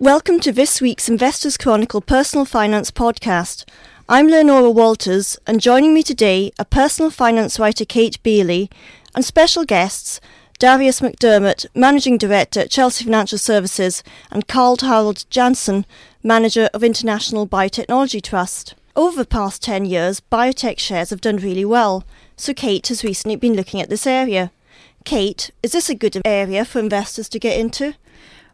Welcome to this week's Investors Chronicle Personal Finance podcast. I'm Leonora Walters, and joining me today are personal finance writer Kate Beioley and special guests Darius McDermott, Managing Director at Chelsea Financial Services, and Carl Harald Janssen, Manager of International Biotechnology Trust. Over the past 10 years, biotech shares have done really well, so Kate has recently been looking at this area. Kate, is this a good area for investors to get into?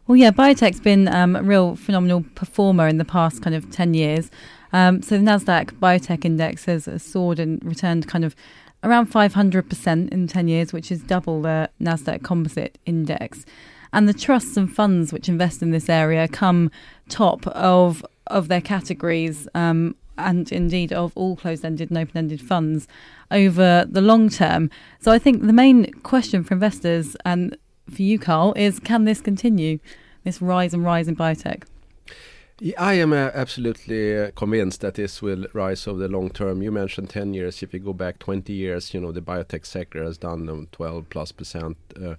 Well, yeah, biotech's been um, a real phenomenal performer in the past kind of 10 years. Um, so the Nasdaq Biotech Index has soared and returned kind of around 500% in 10 years, which is double the Nasdaq Composite Index. And the trusts and funds which invest in this area come top of of their categories um, and indeed of all closed-ended and open-ended funds over the long term. So I think the main question for investors and for you, Carl, is can this continue, this rise and rise in biotech? I am uh, absolutely uh, convinced that this will rise over the long term. You mentioned 10 years. If you go back 20 years, you know, the biotech sector has done um, 12 plus percent uh,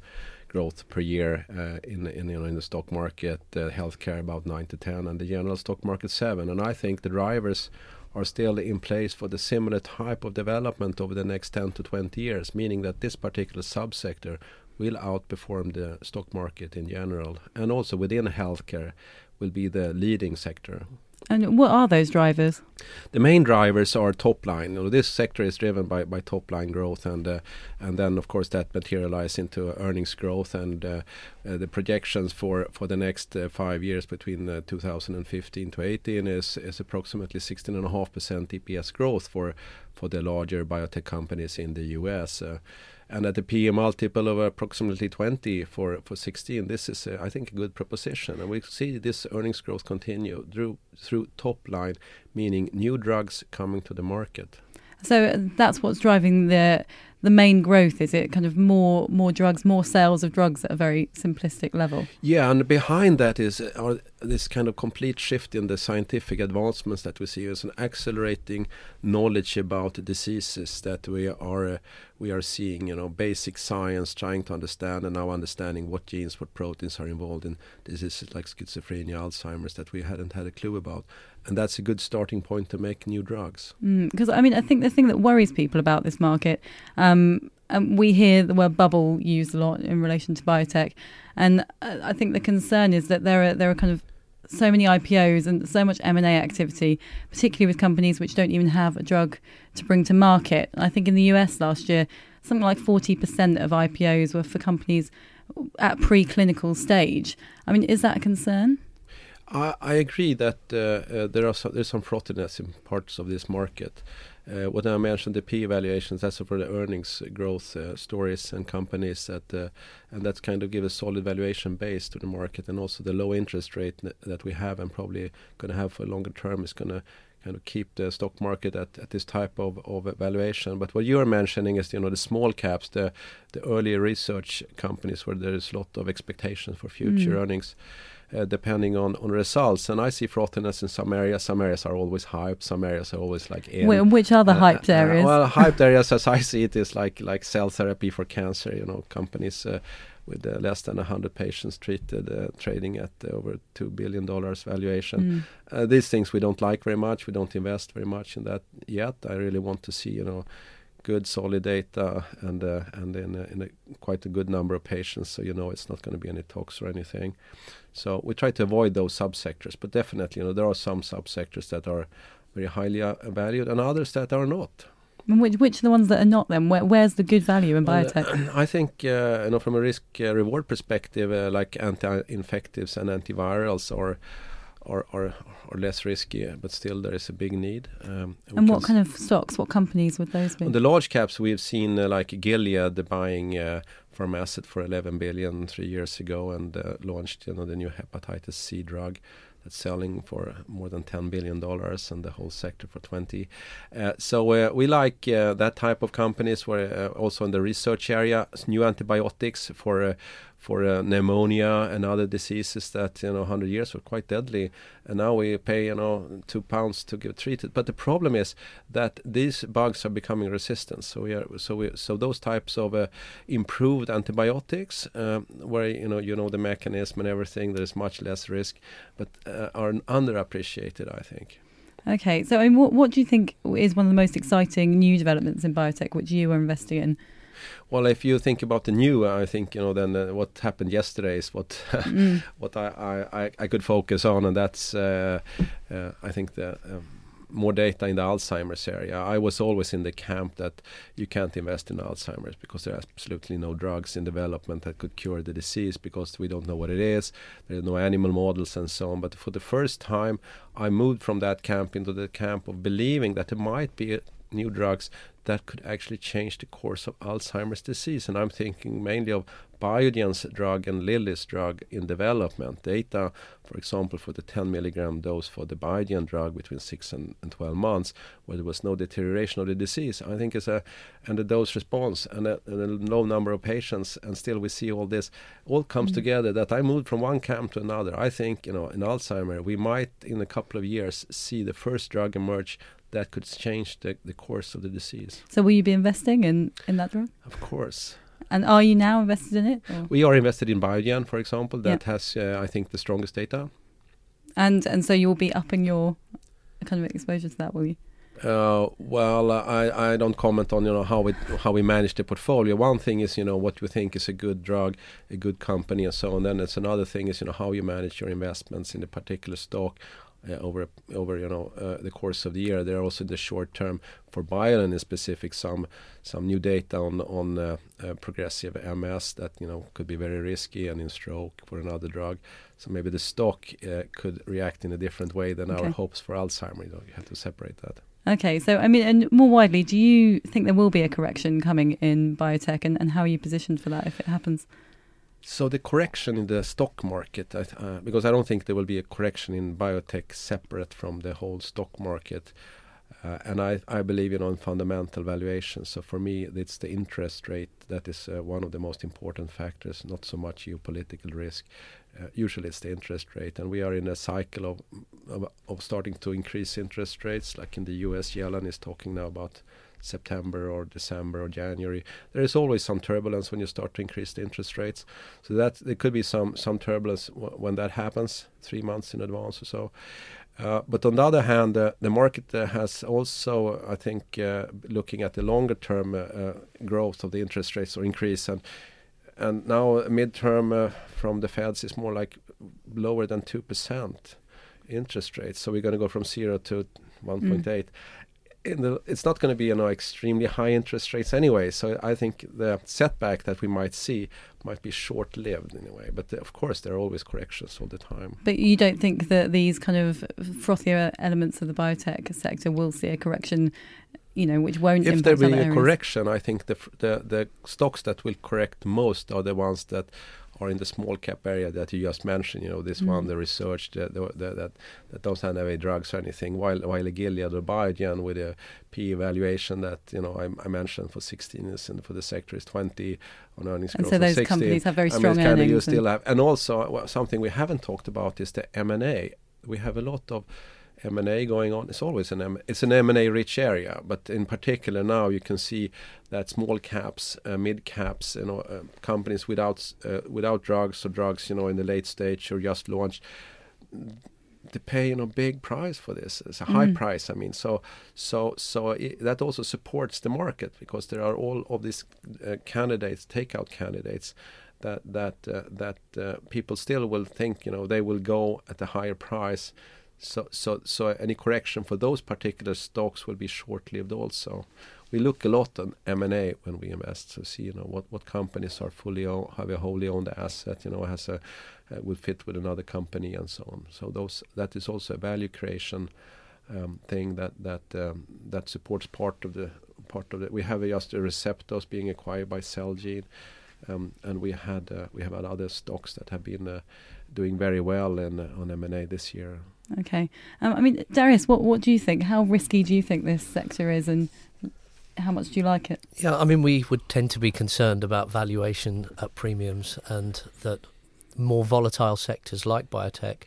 growth per year uh, in, in, you know, in the stock market, uh, healthcare about 9 to 10, and the general stock market 7. And I think the drivers are still in place for the similar type of development over the next 10 to 20 years, meaning that this particular subsector will outperform the stock market in general, and also within healthcare will be the leading sector. And what are those drivers? The main drivers are top line. You know, this sector is driven by, by top line growth, and uh, and then of course that materializes into earnings growth. And uh, uh, the projections for for the next uh, five years between uh, 2015 to 18 is is approximately 16.5 percent EPS growth for for the larger biotech companies in the U.S. And at the PE multiple of approximately 20 for, for 16, this is, uh, I think, a good proposition. And we see this earnings growth continue through, through top line, meaning new drugs coming to the market. So that's what's driving the the main growth? Is it kind of more more drugs, more sales of drugs at a very simplistic level? Yeah, and behind that is uh, this kind of complete shift in the scientific advancements that we see as an accelerating knowledge about diseases that we are uh, we are seeing. You know, basic science, trying to understand, and now understanding what genes, what proteins are involved in diseases like schizophrenia, Alzheimer's that we hadn't had a clue about, and that's a good starting point to make new drugs. Because mm, I mean, I think the thing that worries people about this market. Um, and we hear the word bubble used a lot in relation to biotech, and I think the concern is that there are there are kind of so many IPOs and so much M and A activity, particularly with companies which don't even have a drug to bring to market. I think in the US last year, something like forty percent of IPOs were for companies at preclinical stage. I mean, is that a concern? I, I agree that uh, uh, there are some, there's some frothiness in parts of this market. Uh, what I mentioned, the P valuations, that's for the earnings growth uh, stories and companies that, uh, and that's kind of give a solid valuation base to the market, and also the low interest rate that we have and probably going to have for a longer term is going to kind of keep the stock market at, at this type of, of valuation. But what you are mentioning is you know the small caps, the the early research companies where there is a lot of expectations for future mm. earnings uh, depending on, on results. And I see frothiness in some areas. Some areas are always hyped. Some areas are always like in. Wait, which are the uh, hyped areas? well, hyped areas, as I see it, is like like cell therapy for cancer. You know, companies. Uh, with uh, less than 100 patients treated, uh, trading at uh, over $2 billion valuation. Mm. these things we don't like very much. We don't invest very much in that yet. I really want to see, you know, good solid data and uh, and in, a, in a quite a good number of patients so you know it's not going to be any talks or anything so we try to avoid those subsectors but definitely you know there are some subsectors that are very highly uh, valued and others that are not which, which are the ones that are not then? Where, where's the good value in biotech? Uh, I think, uh, you know, from a risk uh, reward perspective, uh, like anti-infectives and antivirals are are, are, are less risky, but still there is a big need. Um, and, what kind of stocks, what companies would those be? On the large caps, we've seen uh, like Gilead the buying uh, Pharmasset for 11 billion three years ago and uh, launched you know the new hepatitis C drug selling for more than 10 billion dollars and the whole sector for 20 uh, so uh, we like uh, that type of companies where uh, also in the research area new antibiotics for uh, for uh, pneumonia and other diseases that you know 100 years were quite deadly. And now we pay you know 2 pounds to get treated but the problem is that these bugs are becoming resistant. So we are so we so those types of improved antibiotics, um, where you know you know the mechanism and everything. There is much less risk, but uh, are underappreciated, I think. Okay, so I mean, what what do you think is one of the most exciting new developments in biotech which you are investing in? Well, if you think about the new, I think you know then uh, what happened yesterday is what mm. what I, I, I could focus on, and that's uh, uh, I think the um, more data in the Alzheimer's area. I was always in the camp that you can't invest in Alzheimer's because there are absolutely no drugs in development that could cure the disease because we don't know what it is. There are no animal models and so on. But for the first time, I moved from that camp into the camp of believing that there might be new drugs that could actually change the course of Alzheimer's disease. And I'm thinking mainly of Biogen's drug and Lilly's drug in development. Data, for example, for the 10 milligram dose for the Biogen drug between 6 and, and 12 months, where there was no deterioration of the disease. I think is a, and the dose response and a, and a low number of patients, and still we see all this, all comes mm. together that I moved from one camp to another. I think, you know, in Alzheimer, we might in a couple of years see the first drug emerge that could change the, the course of the disease. So will you be investing in, in that drug? Of course. And are you now invested in it? Or? We are invested in Biogen, for example. That has, uh, I think, the strongest data. And and so you'll be upping your kind of exposure to that, will you? Uh, well, uh, I, I don't comment on you know how we how we manage the portfolio. One thing is you know what you think is a good drug, a good company, and so on. Then it's another thing is you know how you manage your investments in a particular stock over over you know uh, the course of the year. There are also in the short term for Biogen in specific some some new data on on uh, uh progressive MS that you know could be very risky and in stroke for another drug. So maybe the stock uh, could react in a different way than okay. our hopes for Alzheimer. You, know, you have to separate that. Okay, so I mean, and more widely, do you think there will be a correction coming in biotech, and, and how are you positioned for that if it happens? So the correction in the stock market, uh, because I don't think there will be a correction in biotech separate from the whole stock market. Uh, and I, I believe you know in fundamental valuations. So for me, it's the interest rate that is uh, one of the most important factors, not so much geopolitical risk. Uh, usually, it's the interest rate, and we are in a cycle of, of, of starting to increase interest rates. Like in the U.S., Yellen is talking now about September or December or January. There is always some turbulence when you start to increase the interest rates. So that there could be some some turbulence w- when that happens, three months in advance or so. Uh, but on the other hand, uh, the market uh, has also, I think, uh, looking at the longer term uh, uh, growth of the interest rates or increase, and and now midterm from the Feds is more like lower than two percent interest rates. So we're going to go from zero to 1.8. Mm the, it's not going to be you know extremely high interest rates anyway. So I think the setback that we might see might be short lived in a way. But the, of course, there are always corrections all the time. But you don't think that these kind of frothier elements of the biotech sector will see a correction? You know, which won't. If there will be a correction, I think the, the the stocks that will correct most are the ones that are in the small cap area that you just mentioned. You know, this mm. one, the research the, the, the, that that don't have any drugs or anything. While while Gilead or Biogen with a P evaluation that you know I, I mentioned for 16 is and for the sector is 20 on earnings and growth. So those 60. companies have very strong I mean, earnings. You still have, and also well, something we haven't talked about is the M and A. We have a lot of M&A going on. It's always an M- it's an M&A rich area, but in particular now you can see that small caps, uh, mid caps, you know, uh, companies without uh, without drugs or drugs, you know, in the late stage or just launched, they pay you know big price for this. It's a mm. high price. I mean, so so so it, that also supports the market because there are all of these uh, candidates, takeout candidates. That that uh, that uh, people still will think you know they will go at a higher price so, so, so any correction for those particular stocks will be short-lived also. We look a lot on M&A when we invest to see, you know, what, what companies are fully owned, have a wholly owned asset, you know, has a uh, will fit with another company and so on. So those that is also a value creation um, thing that that um, that supports part of the part of it. We have just a Receptos being acquired by Celgene, um, and we had uh, we have had other stocks that have been uh, doing very well in uh, on M&A this year. Okay. Um, I mean, Darius, what what do you think? How risky do you think this sector is, and how much do you like it? Yeah, I mean, we would tend to be concerned about valuation at premiums, and that more volatile sectors like biotech.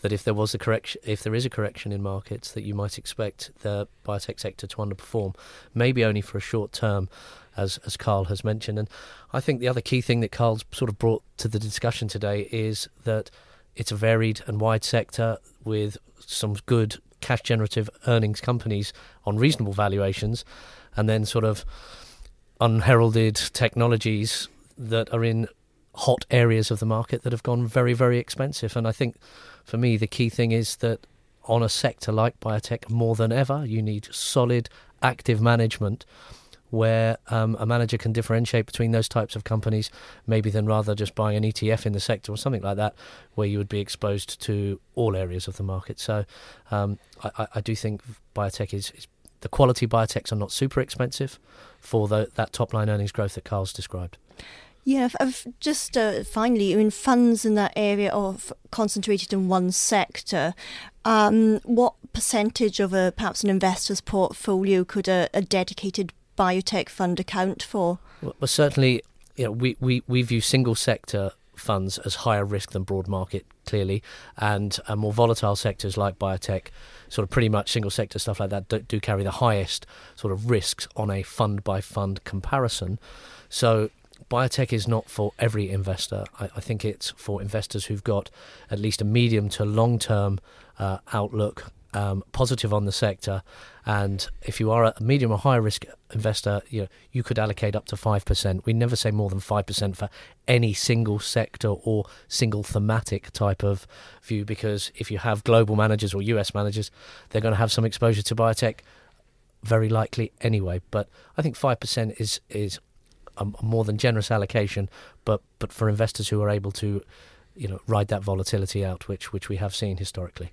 That if there was a correction, if there is a correction in markets, that you might expect the biotech sector to underperform, maybe only for a short term. as as Carl has mentioned. And I think the other key thing that Carl's sort of brought to the discussion today is that it's a varied and wide sector with some good cash generative earnings companies on reasonable valuations, and then sort of unheralded technologies that are in hot areas of the market that have gone very, very expensive. And I think for me, the key thing is that on a sector like biotech, more than ever, you need solid, active management where um, a manager can differentiate between those types of companies, maybe than rather just buying an ETF in the sector or something like that, where you would be exposed to all areas of the market. So um, I, I, do think biotech is, is, the quality biotechs are not super expensive for the, that top line earnings growth that Carl's described. Yeah, I've just uh, finally, I mean, funds in that area are concentrated in one sector. Um, what percentage of a perhaps an investor's portfolio could a, a dedicated biotech fund account for? Well, certainly, you know, we, we, we view single sector funds as higher risk than broad market, clearly, and uh, more volatile sectors like biotech, sort of pretty much single sector stuff like that, do, do carry the highest sort of risks on a fund by fund comparison. So biotech is not for every investor. I, I, think it's for investors who've got at least a medium to long term uh, outlook, um, positive on the sector. And if you are a medium or high risk investor, you know, you could allocate up to 5%. We never say more than 5% for any single sector or single thematic type of view because if you have global managers or US managers, they're going to have some exposure to biotech very likely anyway. But I think 5% is is a, more than generous allocation, but but for investors who are able to, you know, ride that volatility out, which which we have seen historically.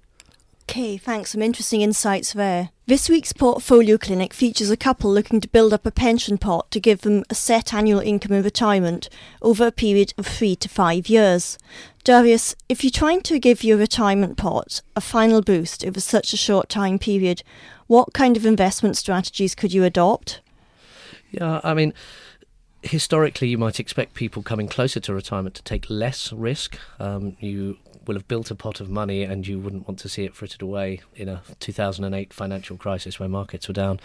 Okay, thanks. Some interesting insights there. This week's portfolio clinic features a couple looking to build up a pension pot to give them a set annual income in retirement over a period of three to five years. Darius, if you're trying to give your retirement pot a final boost over such a short time period, what kind of investment strategies could you adopt? Yeah, I mean, historically, you might expect people coming closer to retirement to take less risk. Um, you will have built a pot of money and you wouldn't want to see it frittered away in a 2008 financial crisis where markets were down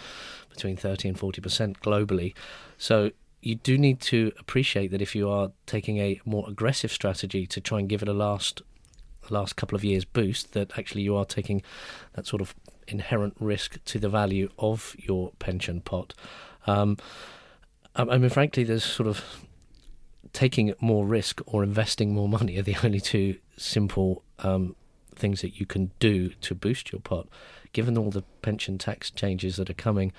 between 30 and 40% globally. So you do need to appreciate that if you are taking a more aggressive strategy to try and give it a last last couple of years boost that actually you are taking that sort of inherent risk to the value of your pension pot. Um, I mean, frankly, there's sort of taking more risk or investing more money are the only two simple um, things that you can do to boost your pot. Given all the pension tax changes that are coming,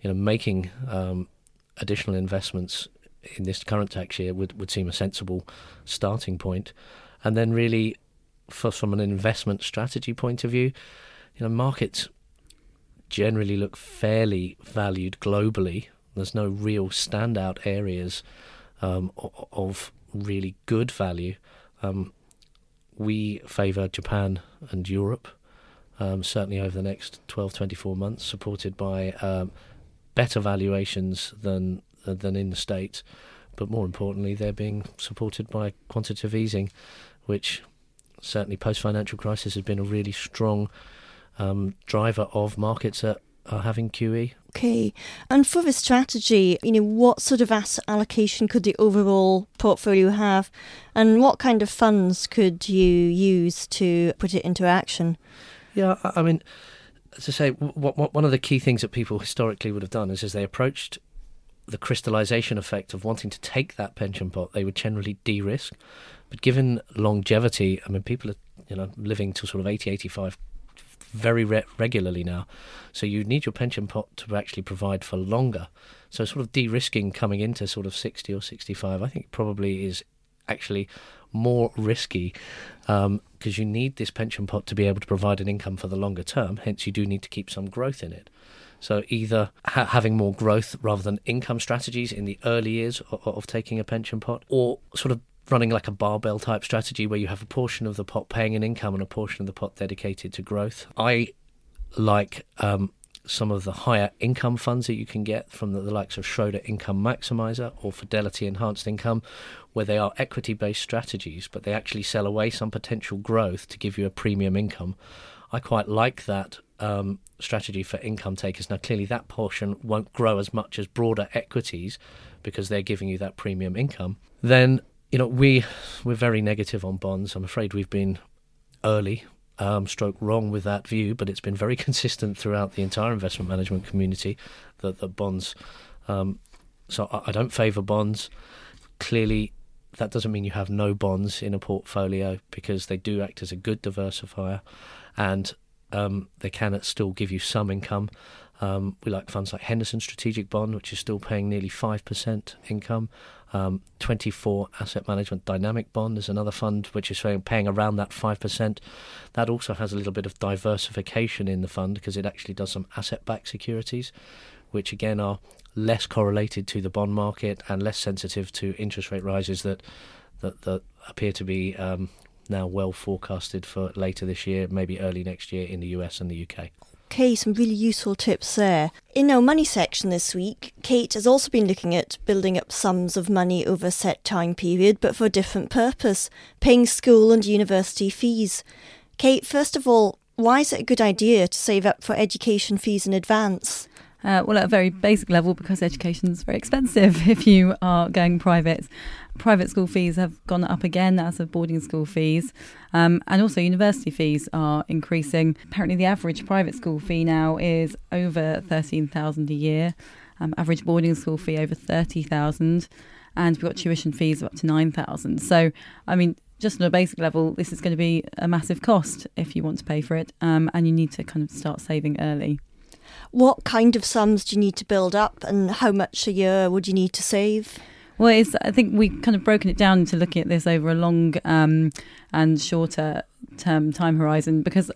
you know, making um, additional investments in this current tax year would, would seem a sensible starting point. And then, really, for, from an investment strategy point of view, you know, markets generally look fairly valued globally there's no real standout areas um, of really good value. Um, we favour Japan and Europe, um, certainly over the next 12, 24 months, supported by um, better valuations than than in the States. But more importantly, they're being supported by quantitative easing, which certainly post financial crisis has been a really strong um, driver of markets that are having QE. Okay. And for the strategy, you know, what sort of asset allocation could the overall portfolio have? And what kind of funds could you use to put it into action? Yeah, I mean, as I say, one of the key things that people historically would have done is as they approached the crystallization effect of wanting to take that pension pot, they would generally de risk. But given longevity, I mean, people are you know living to sort of 80, 85 very re- regularly now. So you need your pension pot to actually provide for longer. So sort of de-risking coming into sort of 60 or 65, I think probably is actually more risky because um, you need this pension pot to be able to provide an income for the longer term. Hence, you do need to keep some growth in it. So either ha- having more growth rather than income strategies in the early years of, of taking a pension pot, or sort of running like a barbell type strategy where you have a portion of the pot paying an income and a portion of the pot dedicated to growth. I like um, some of the higher income funds that you can get from the, the, likes of Schroder Income Maximizer or Fidelity Enhanced Income, where they are equity based strategies, but they actually sell away some potential growth to give you a premium income. I quite like that um, strategy for income takers. Now, clearly, that portion won't grow as much as broader equities because they're giving you that premium income. Then, you know, we we're very negative on bonds. I'm afraid we've been early um, stroke wrong with that view, but it's been very consistent throughout the entire investment management community that, that bonds. Um, so I, I don't favour bonds. Clearly, that doesn't mean you have no bonds in a portfolio because they do act as a good diversifier, and um, they can still give you some income. Um, we like funds like Henderson Strategic Bond, which is still paying nearly 5% income. Um, 24 Asset Management Dynamic Bond is another fund which is paying around that 5%. That also has a little bit of diversification in the fund because it actually does some asset backed securities, which again are less correlated to the bond market and less sensitive to interest rate rises that, that, that appear to be um, now well forecasted for later this year, maybe early next year in the US and the UK. Okay, some really useful tips there. In our money section this week, Kate has also been looking at building up sums of money over a set time period, but for a different purpose, paying school and university fees. Kate, first of all, why is it a good idea to save up for education fees in advance? Uh, well, at a very basic level, because education is very expensive if you are going private. Private school fees have gone up again as of boarding school fees, um, and also university fees are increasing. Apparently, the average private school fee now is over thirteen thousand a year. Um, average boarding school fee over thirty thousand, and we've got tuition fees of up to nine thousand. So, I mean, just on a basic level, this is going to be a massive cost if you want to pay for it, um, and you need to kind of start saving early. What kind of sums do you need to build up, and how much a year would you need to save? Well, it's, I think we've kind of broken it down into looking at this over a long um, and shorter term time horizon because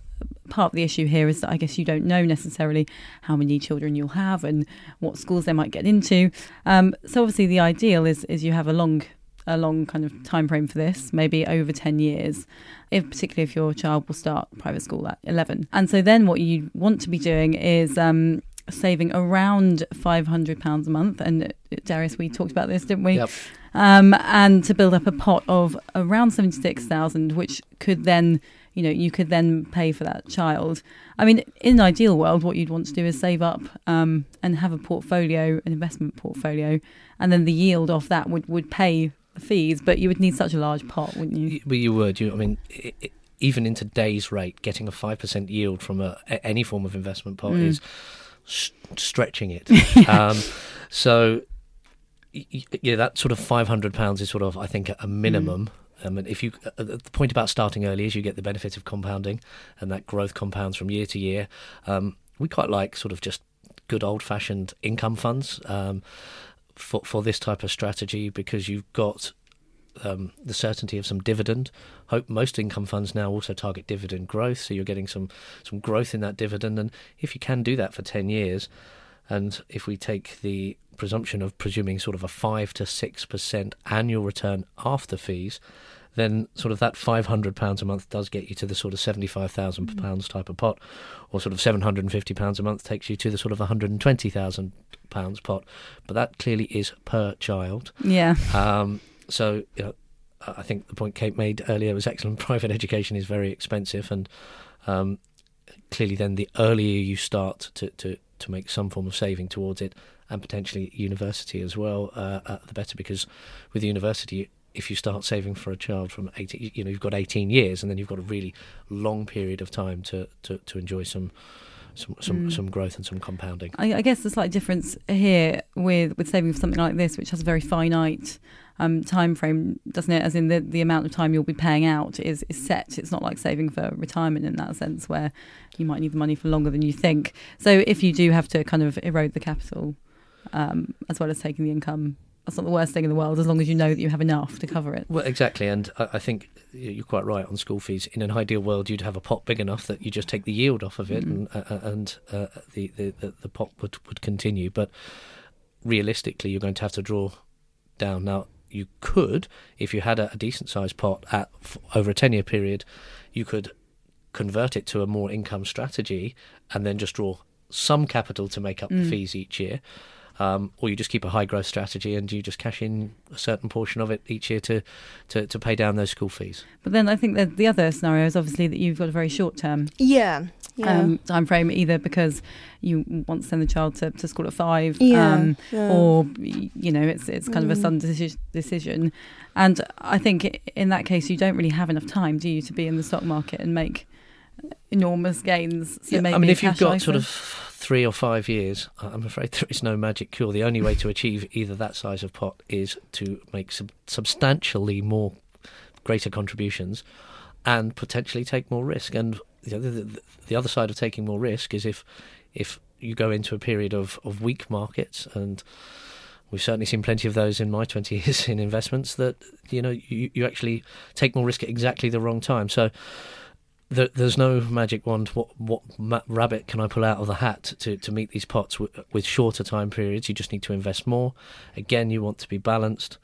part of the issue here is that I guess you don't know necessarily how many children you'll have and what schools they might get into. Um, so obviously the ideal is is you have a long a long kind of time frame for this, maybe over 10 years, if particularly if your child will start private school at 11. And so then what you want to be doing is um, saving around £500 a month. And uh, Darius, we talked about this, didn't we? Yep. Um, and to build up a pot of around 76,000, which could then you know you could then pay for that child i mean in an ideal world what you'd want to do is save up um, and have a portfolio an investment portfolio and then the yield off that would would pay fees, but you would need such a large pot, wouldn't you? Well, you would. You, I mean, it, it, even in today's rate, getting a five percent yield from a, any form of investment pot mm. is st- stretching it. um, so, yeah, that sort of five hundred pounds is sort of, I think, a minimum. Mm. And if you, uh, the point about starting early is you get the benefit of compounding, and that growth compounds from year to year. Um, we quite like sort of just good old fashioned income funds. Um, for for this type of strategy because you've got um, the certainty of some dividend. Hope most income funds now also target dividend growth, so you're getting some some growth in that dividend. And if you can do that for ten years, and if we take the presumption of presuming sort of a five to six percent annual return after fees, then sort of that five hundred pounds a month does get you to the sort of seventy five thousand mm. pounds type of pot, or sort of seven hundred and fifty pounds a month takes you to the sort of one hundred and twenty thousand pounds pot. But that clearly is per child. Yeah. Um, so you know, I think the point Kate made earlier was excellent. Private education is very expensive, and um, clearly, then the earlier you start to, to to make some form of saving towards it, and potentially university as well, uh, uh, the better. Because with university, if you start saving for a child from 18, you know, you've got 18 years, and then you've got a really long period of time to, to, to enjoy some some some, mm. some growth and some compounding. I, I, guess the slight difference here with with saving for something like this, which has a very finite um, time frame, doesn't it? As in the the amount of time you'll be paying out is is set. It's not like saving for retirement in that sense, where you might need the money for longer than you think. So if you do have to kind of erode the capital, um, as well as taking the income that's not the worst thing in the world as long as you know that you have enough to cover it. Well, exactly, and I, I think you're quite right on school fees. In an ideal world, you'd have a pot big enough that you just take the yield off of it, mm-hmm. and uh, uh and uh, the, the the pot would would continue. But realistically, you're going to have to draw down now. You could, if you had a, a decent sized pot at over a ten year period, you could convert it to a more income strategy, and then just draw some capital to make up mm. the fees each year. Um, or you just keep a high growth strategy and you just cash in a certain portion of it each year to, to, to pay down those school fees. But then I think that the other scenario is obviously that you've got a very short term Yeah. Yeah. um, time frame, either because you want to send the child to, to school at five, yeah. um, yeah. or you know it's it's kind of a Mm. sudden deci- decision, and I think in that case you don't really have enough time, do you, to be in the stock market and make enormous gains? So Yeah, maybe I mean, if you've got sort of three or five years, I'm afraid there is no magic cure. The only way to achieve either that size of pot is to make sub- substantially more greater contributions and potentially take more risk. And you know, the, the, the other side of taking more risk is if if you go into a period of, of weak markets and We've certainly seen plenty of those in my 20 years in investments that, you know, you, you actually take more risk at exactly the wrong time. So there, there's no magic wand. What what rabbit can I pull out of the hat to, to meet these pots w- with shorter time periods? You just need to invest more. Again, you want to be balanced.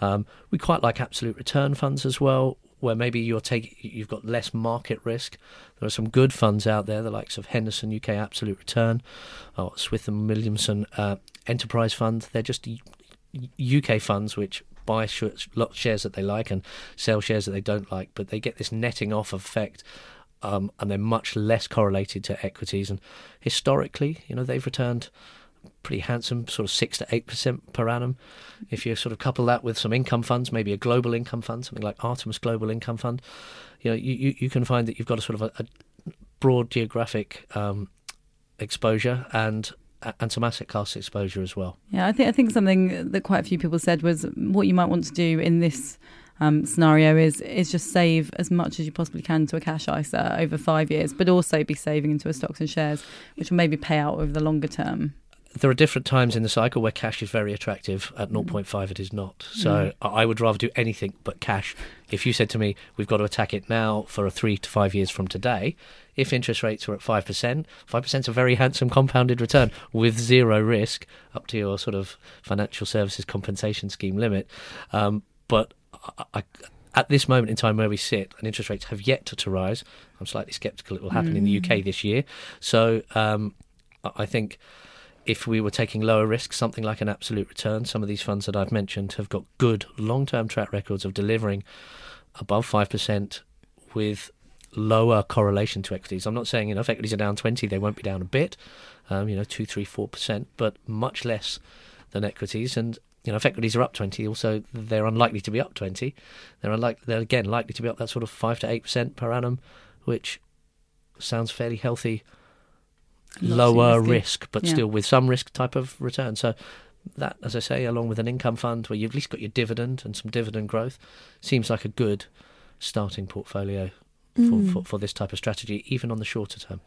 Um, we quite like absolute return funds as well, where maybe you're taking you've got less market risk. There are some good funds out there, the likes of Henderson UK Absolute Return, or Smith & Williamson uh, Enterprise Fund. They're just UK funds which buy shares that they like and sell shares that they don't like, but they get this netting off effect. Um, and they're much less correlated to equities. And historically, you know, they've returned pretty handsome, sort of six to eight percent per annum. If you sort of couple that with some income funds, maybe a global income fund, something like Artemis Global Income Fund, you know, you, you, you can find that you've got a sort of a, a broad geographic um, exposure and and some asset class exposure as well. Yeah, I think I think something that quite a few people said was what you might want to do in this um, scenario is is just save as much as you possibly can to a cash ISA over five years, but also be saving into a stocks and shares, which will maybe pay out over the longer term. There are different times in the cycle where cash is very attractive. At 0.5, it is not. So I I would rather do anything but cash. If you said to me, we've got to attack it now for a three to five years from today, if interest rates were at 5%, 5% is a very handsome compounded return with zero risk up to your sort of financial services compensation scheme limit. Um, but I, I, at this moment in time where we sit and interest rates have yet to, to rise, I'm slightly sceptical it will happen in the UK this year. So um, I think if we were taking lower risk, something like an absolute return, some of these funds that I've mentioned have got good long term track records of delivering above 5% with lower correlation to equities. I'm not saying, you know, if equities are down 20, they won't be down a bit, um, you know, 2, 3, 4%, but much less than equities. And, you know, if equities are up 20, also they're unlikely to be up 20. They're, unlikely, they're again likely to be up that sort of 5 to 8% per annum, which sounds fairly healthy lower risk, but Yeah. still with some risk type of return. So that, as I say, along with an income fund where you've at least got your dividend and some dividend growth, seems like a good starting portfolio Mm. for, for this type of strategy, even on the shorter term.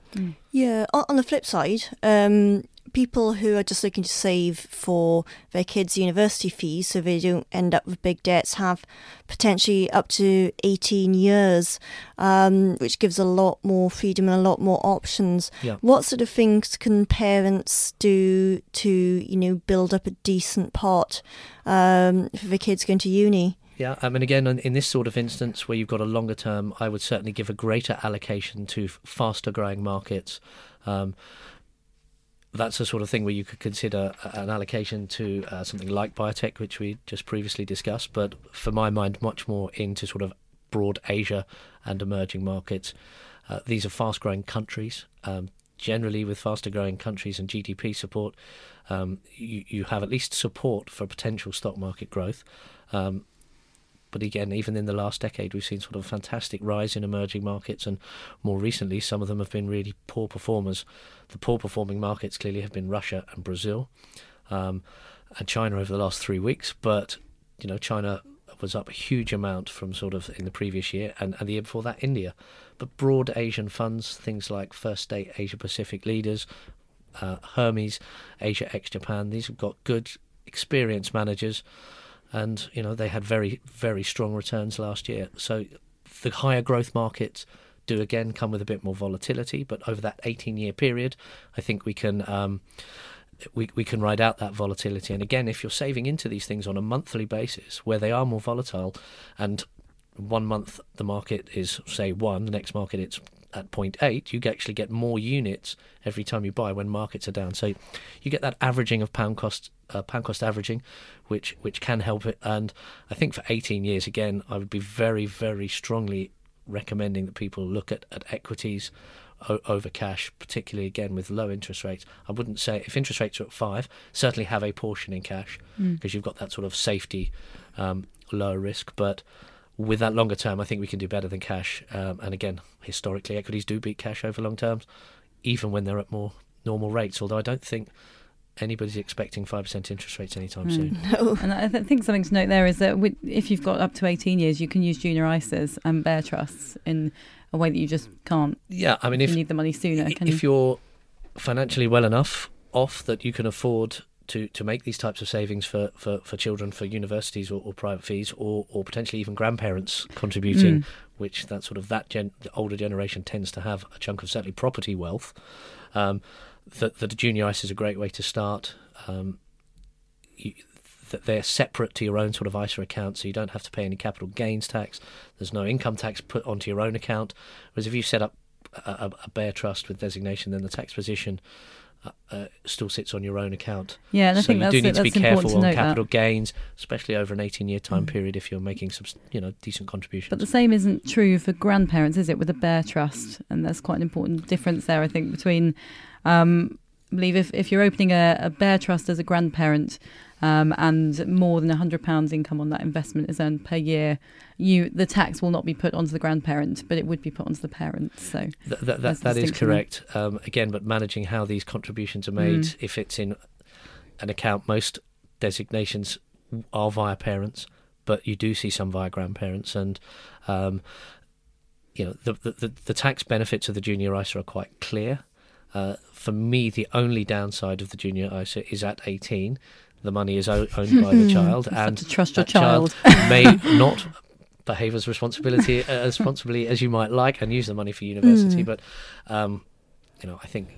Yeah. On, on the flip side, um, people who are just looking to save for their kids' university fees so they don't end up with big debts have potentially up to 18 years, um, which gives a lot more freedom and a lot more options. Yeah. What sort of things can parents do to, you know, build up a decent pot um, for the kids going to uni? Yeah, I mean, again, in this sort of instance where you've got a longer term, I would certainly give a greater allocation to faster growing markets. Um, that's the sort of thing where you could consider an allocation to uh, something like biotech, which we just previously discussed, but for my mind, much more into sort of broad Asia and emerging markets. Uh, these are fast growing countries. Um, generally, with faster growing countries and GDP support, um, you, you have at least support for potential stock market growth. Um, but again, even in the last decade, we've seen sort of a fantastic rise in emerging markets, and more recently, some of them have been really poor performers. The poor performing markets clearly have been Russia and Brazil, um, and China over the last three weeks. But you know, China was up a huge amount from sort of in the previous year, and, and the year before that, India. But broad Asian funds, things like First State Asia Pacific Leaders, uh, Hermes Asia ex Japan, these have got good experienced managers and you know they had very very strong returns last year. So the higher growth markets do again come with a bit more volatility, but over that 18 year period, I think we can. Um, we, we can ride out that volatility. And again, if you're saving into these things on a monthly basis where they are more volatile and one month the market is, say, one, the next market it's at 0.8, you actually get more units every time you buy when markets are down. So you get that averaging of pound cost uh, pound cost averaging, which which can help it. And I think for 18 years, again, I would be very very strongly recommending that people look at, at equities o- over cash, particularly again with low interest rates. I wouldn't say if interest rates are at five, certainly have a portion in cash because mm. you've got that sort of safety, um, lower risk, but with that longer term, I think we can do better than cash. Um, and again, historically, equities do beat cash over long terms, even when they're at more normal rates. Although I don't think anybody's expecting 5% interest rates anytime mm, soon. No. And I think something to note there is that if you've got up to 18 years, you can use junior ISAs and bare trusts in a way that you just can't. Yeah, I mean, if you need the money sooner, if you're financially well enough off that you can afford to, to make these types of savings for, for, for children for universities or, or private fees or, or potentially even grandparents contributing, mm. which that sort of that gen, the older generation tends to have a chunk of certainly property wealth. Um, that the junior ISA is a great way to start. Um, you, that they're separate to your own sort of ISA account, so you don't have to pay any capital gains tax. There's no income tax put onto your own account. Whereas if you set up a, a bare trust with designation, then the tax position uh, uh, still sits on your own account. Yeah, and I so think you do need to be careful on capital that. gains, especially over an 18-year time mm. period if you're making some, you know, decent contributions. But the same isn't true for grandparents, is it? With a bare trust, and there's quite an important difference there, I think, between. Um, I believe if, if you're opening a, a bare trust as a grandparent, um, and more than £100 income on that investment is earned per year, you the tax will not be put onto the grandparent, but it would be put onto the parent. So Th- that, that, that is correct. Um, again, but managing how these contributions are made, mm. if it's in an account, most designations are via parents, but you do see some via grandparents, and um, you know the, the the tax benefits of the junior ISA are quite clear. Uh, for me, the only downside of the junior ISA is at 18 the money is owned by the child, and trust your child, child may not behave as responsibility as responsibly as you might like and use the money for university. Mm. But um, you know, I think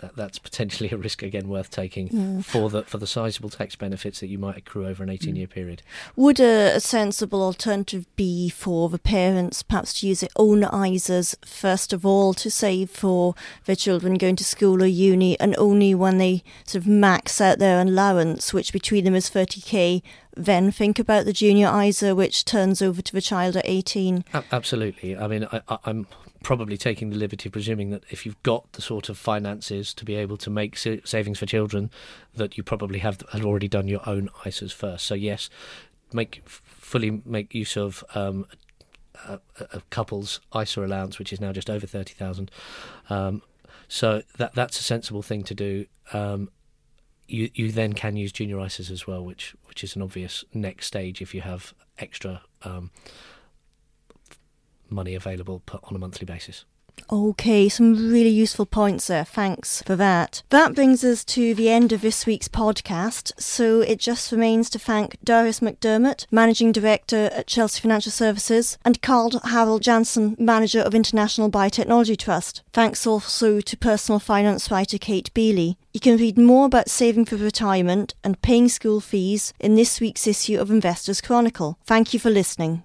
that that's potentially a risk again worth taking yeah. for the for the sizable tax benefits that you might accrue over an 18 year mm. period. Would a, a, sensible alternative be for the parents perhaps to use their own ISAs first of all to save for their children going to school or uni and only when they sort of max out their allowance, which between them is 30k, then think about the junior ISA, which turns over to the child at 18? Absolutely. I mean, I, am probably taking the liberty of presuming that if you've got the sort of finances to be able to make savings for children, that you probably have had already done your own ISAs first. So yes, make fully make use of um, a, a, couple's ISA allowance, which is now just over thirty thousand. Um, so that that's a sensible thing to do. Um, you you then can use junior ISAs as well, which which is an obvious next stage if you have extra um, money available put on a monthly basis. Okay, some really useful points there. Thanks for that. That brings us to the end of this week's podcast. So it just remains to thank Darius McDermott, Managing Director at Chelsea Financial Services, and Carl Harald Janssen, Manager of International Biotechnology Trust. Thanks also to personal finance writer Kate Beioley. You can read more about saving for retirement and paying school fees in this week's issue of Investors Chronicle. Thank you for listening.